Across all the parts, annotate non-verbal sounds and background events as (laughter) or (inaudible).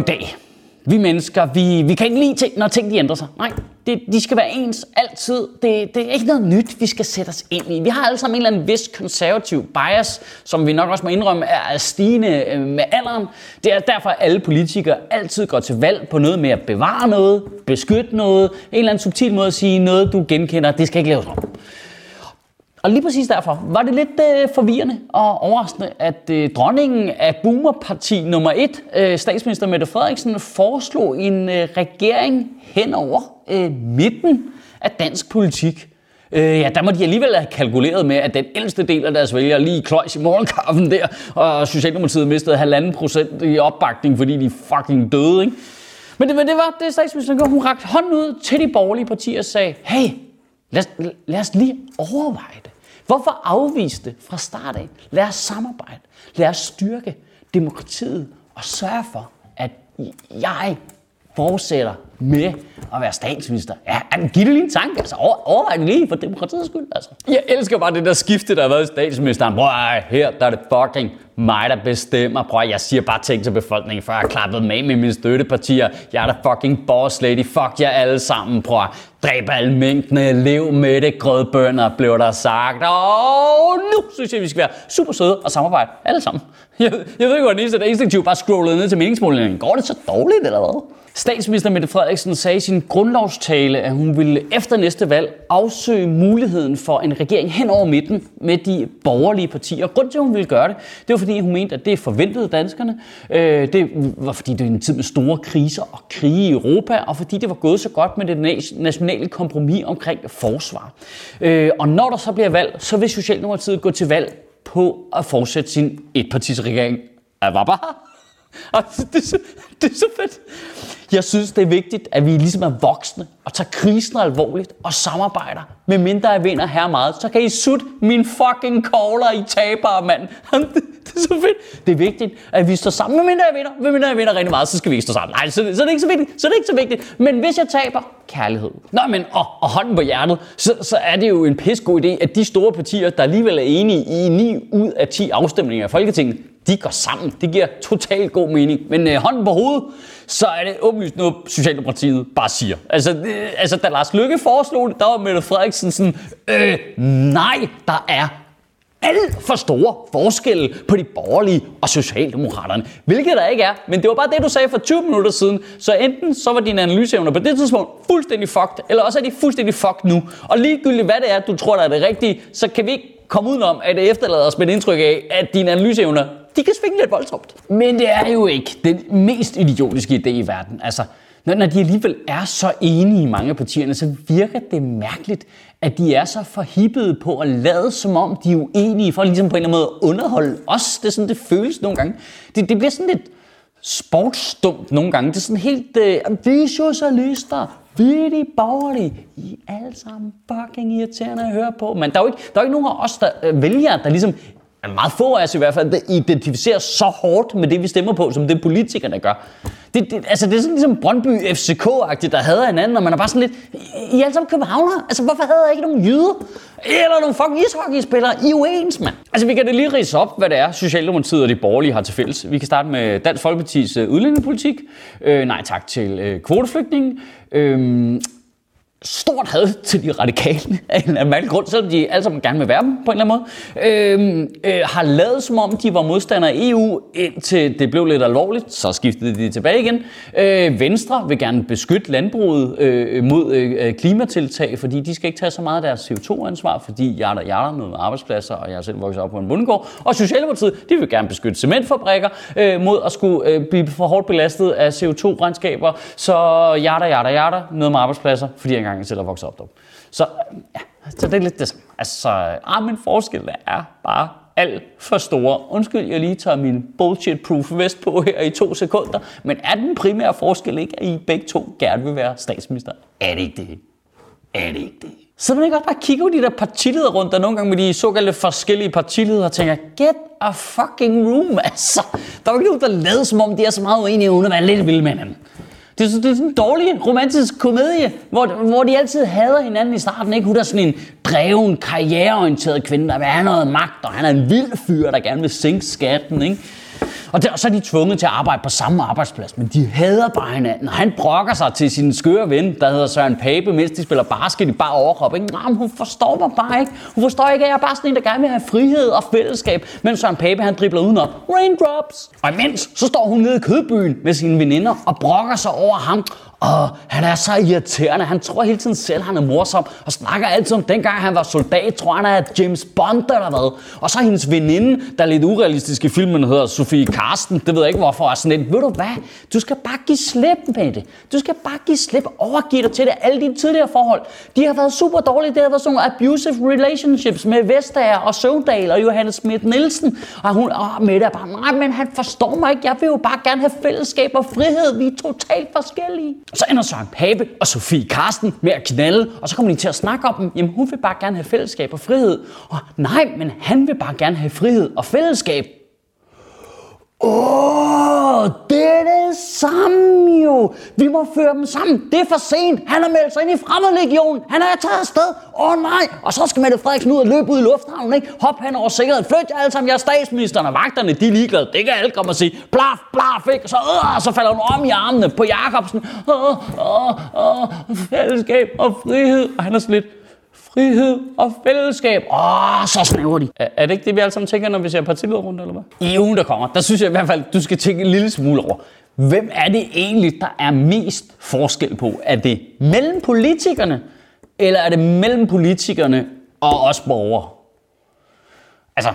Goddag. Vi mennesker, vi, vi kan ikke lide ting, når ting de ændrer sig. Nej, det, de skal være ens altid. Det, det er ikke noget nyt, vi skal sætte os ind i. Vi har alle sammen en eller anden vis konservativ bias, som vi nok også må indrømme er stigende øh, med alderen. Det er derfor, at alle politikere altid går til valg på noget med at bevare noget, beskytte noget, en eller anden subtil måde at sige noget, du genkender, det skal ikke laves om. Og lige præcis derfor var det lidt øh, forvirrende og overraskende, at øh, dronningen af Boomerparti nummer 1, øh, statsminister Mette Frederiksen, foreslog en øh, regering hen over øh, midten af dansk politik. Øh, ja, der må de alligevel have kalkuleret med, at den ældste del af deres vælgere lige kløjs i morgenkaffen der, og Socialdemokratiet mistede halvanden procent i opbakning, fordi de fucking døde, ikke? Men det, men det var det, statsministeren gjorde. Hun rakte hånden ud til de borgerlige partier og sagde, hey, lad, lad os lige overveje det. Hvorfor afvise det fra start af? Lad os samarbejde. Lad os styrke demokratiet og sørge for, at jeg fortsætter med at være statsminister. Ja, giv det lige en tanke. Altså, over, overvej det lige for demokratiets skyld. Altså. Jeg elsker bare det der skifte, der har været i statsministeren. Prøv her der er det fucking mig, der bestemmer. Prøv jeg siger bare ting til befolkningen, før jeg har klappet med med mine støttepartier. Jeg er der fucking boss lady. Fuck jer alle sammen. Prøv dræb alle mængdene. Lev med det. Grødbønder blev der sagt. Og nu synes jeg, vi skal være super søde og samarbejde. Alle sammen. (laughs) Jeg, jeg ved ikke, hvordan det er instinktivt bare scrollede ned til meningsmålingen. Går det så dårligt, eller hvad? Statsminister Mette Frederiksen sagde i sin grundlovstale, at hun ville efter næste valg afsøge muligheden for en regering hen over midten med de borgerlige partier. Grunden til, at hun ville gøre det, det var fordi, hun mente, at det forventede danskerne. Øh, det var fordi, det var en tid med store kriser og krige i Europa, og fordi det var gået så godt med det nationale kompromis omkring forsvar. Øh, og når der så bliver valg, så vil Socialdemokratiet gå til valg på at fortsætte sin etpartisregering. bare. (laughs) Og det, er så, det er så fedt. Jeg synes, det er vigtigt, at vi ligesom er voksne og tager krisen alvorligt og samarbejder. Med mindre jeg vinder her meget, så kan I sutte min fucking kogler, i tabere, mand. (laughs) Det (laughs) så fedt. Det er vigtigt, at vi står sammen. Med mindre jeg vinder, hvem mindre jeg vinder rigtig meget, så skal vi ikke stå sammen. Nej, så, så, er det ikke så vigtigt. Så er det ikke så vigtigt. Men hvis jeg taber, kærlighed. Nå, men og, og hånden på hjertet, så, så er det jo en pissegod idé, at de store partier, der alligevel er enige i 9 ud af 10 afstemninger af Folketinget, de går sammen. Det giver totalt god mening. Men øh, hånden på hovedet, så er det åbenlyst noget, Socialdemokratiet bare siger. Altså, øh, altså da Lars Lykke foreslog det, der var Mette Frederiksen sådan, øh, nej, der er alt for store forskelle på de borgerlige og socialdemokraterne. Hvilket der ikke er, men det var bare det, du sagde for 20 minutter siden. Så enten så var dine analyseevner på det tidspunkt fuldstændig fucked, eller også er de fuldstændig fucked nu. Og ligegyldigt hvad det er, du tror, der er det rigtige, så kan vi ikke komme udenom, at det efterlader os med et indtryk af, at dine analyseevner de kan svinge lidt voldsomt. Men det er jo ikke den mest idiotiske idé i verden. Altså, når, når de alligevel er så enige i mange af partierne, så virker det mærkeligt, at de er så forhippede på at lade som om, de er uenige, for ligesom på en eller anden måde underholde os. Det er sådan, det føles nogle gange. Det, det bliver sådan lidt sportsdumt nogle gange. Det er sådan helt, øh, vi er socialister, vi er de borgerlige. I er alle sammen fucking irriterende at høre på. Men der er jo ikke, der er jo ikke nogen af os, der øh, vælger, der ligesom meget få af os i hvert fald, der identificerer så hårdt med det, vi stemmer på, som det politikerne gør. Det, det, altså, det er sådan ligesom Brøndby FCK-agtigt, der hader hinanden, og man er bare sådan lidt, I er alle sammen københavner, altså hvorfor havde jeg ikke nogen jyder? Eller nogle fucking ishockeyspillere, I er uens, mand. Altså vi kan det lige rise op, hvad det er, Socialdemokratiet og de borgerlige har til fælles. Vi kan starte med Dansk Folkepartis øh, udlændingepolitik. Øh, nej tak til øh, kvoteflygtning. Øh, stort had til de radikale (laughs) af en eller anden grund, selvom de alle sammen gerne vil være dem på en eller anden måde, øh, øh, har lavet som om, de var modstandere af EU, indtil det blev lidt alvorligt, så skiftede de tilbage igen. Øh, Venstre vil gerne beskytte landbruget øh, mod øh, øh klimatiltag, fordi de skal ikke tage så meget af deres CO2-ansvar, fordi jeg er der noget med arbejdspladser, og jeg er selv vokset op på en bundgård. Og Socialdemokratiet, de vil gerne beskytte cementfabrikker øh, mod at skulle øh, blive for hårdt belastet af CO2-regnskaber, så jeg er der, jeg der, noget med arbejdspladser, fordi jeg engang selv er vokset op der. Så, ja, så det er lidt det Altså, ah, men forskellen er bare alt for store. Undskyld, jeg lige tager min bullshit-proof vest på her i to sekunder. Men er den primære forskel ikke, at I begge to gerne vil være statsminister? Er det ikke det? Er det ikke det? Så man ikke også bare kigger på de der partileder rundt, der nogle gange med de såkaldte forskellige partileder og tænker, get a fucking room, (laughs) altså. Der er jo ikke nogen, der lader som om, de er så meget uenige, uden at være lidt vilde med hinanden. Det er, det er sådan en dårlig romantisk komedie, hvor, hvor de altid hader hinanden i starten. Ikke? Hun er sådan en dreven, karriereorienteret kvinde, der vil have noget magt, og han er en vild fyr, der gerne vil sænke skatten. Ikke? Og, der, og så er de tvunget til at arbejde på samme arbejdsplads, men de hader bare hinanden. Og han brokker sig til sin skøre ven, der hedder Søren Pape, mens de spiller basket i bare overkrop. Ikke? Nej, hun forstår mig bare ikke. Hun forstår ikke, at jeg er bare sådan en, der gerne vil have frihed og fællesskab, Men Søren Pape han dribler udenom. Raindrops! Og imens, så står hun nede i kødbyen med sine veninder og brokker sig over ham og han er så irriterende. Han tror hele tiden selv, han er morsom. Og snakker altid om dengang han var soldat. Tror han er James Bond eller hvad. Og så hendes veninde, der er lidt urealistisk i filmen, hedder Sofie Karsten. Det ved jeg ikke hvorfor. Er sådan et, ved du hvad? Du skal bare give slip med det. Du skal bare give slip. Overgive dig til det. Alle dine tidligere forhold. De har været super dårlige. Det har været sådan nogle abusive relationships med Vestager og Søvndal og Johannes Schmidt Nielsen. Og hun, og Mette er bare, nej, men han forstår mig ikke. Jeg vil jo bare gerne have fællesskab og frihed. Vi er totalt forskellige. Så ender Søren Pape og Sofie Karsten med at knalde, og så kommer de til at snakke om dem. Jamen, hun vil bare gerne have fællesskab og frihed. Og nej, men han vil bare gerne have frihed og fællesskab. Åh, oh, det er det samme jo. Vi må føre dem sammen. Det er for sent. Han har meldt sig ind i fremmedlegionen. Han er taget afsted. Åh oh, nej. Og så skal Mette Frederiksen ud og løbe ud i lufthavnen, ikke? Hop hen over sikkerheden. Flyt jer alle sammen. Jeg er statsministeren og vagterne. De er ligeglade. Det kan alle komme og sige. Blaf, blaf, ikke? Så, øh, så falder hun om i armene på Jacobsen. Åh, åh, åh, fællesskab og frihed. Og han er sådan lidt, frihed og fællesskab. Åh, så snæver de. Er, er det ikke det, vi alle sammen tænker, når vi ser partilederrunde, eller hvad? I ugen, der kommer, der synes jeg i hvert fald, du skal tænke en lille smule over. Hvem er det egentlig, der er mest forskel på? Er det mellem politikerne, eller er det mellem politikerne og os borgere? Altså,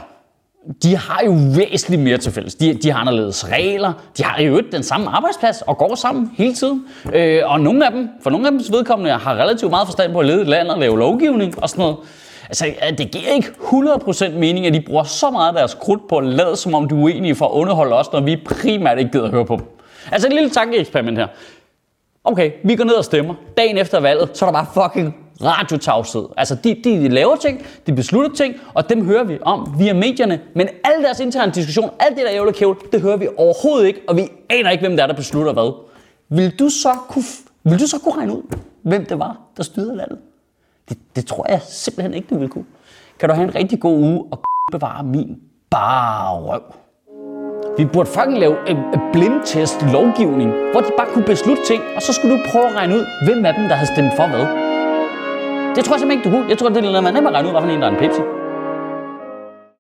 de har jo væsentligt mere til fælles. De, de har anderledes regler, de har jo den samme arbejdsplads og går sammen hele tiden. Øh, og nogle af dem, for nogle af dem vedkommende, har relativt meget forstand på at lede et land og lave lovgivning og sådan noget. Altså, det giver ikke 100% mening, at de bruger så meget af deres krudt på at lade, som om du er uenige for at underholde os, når vi primært ikke gider at høre på dem. Altså et lille tankeeksperiment her. Okay, vi går ned og stemmer. Dagen efter valget, så er der bare fucking radiotavshed. Altså, de, de, de laver ting, de beslutter ting, og dem hører vi om via medierne. Men alle deres interne diskussion, alt det der jævle kævle, det hører vi overhovedet ikke, og vi aner ikke, hvem det er, der beslutter hvad. Vil du så kunne, vil du så kunne regne ud, hvem det var, der styrede landet? Det, det tror jeg simpelthen ikke, du vil kunne. Kan du have en rigtig god uge og bevare min bare røv? Vi burde fucking lave en blindtest lovgivning, hvor de bare kunne beslutte ting, og så skulle du prøve at regne ud, hvem af dem, der havde stemt for hvad. Det tror jeg simpelthen ikke, du kunne. Jeg tror, det er noget, man nemt at regne ud, hvad for en, der er en Pepsi.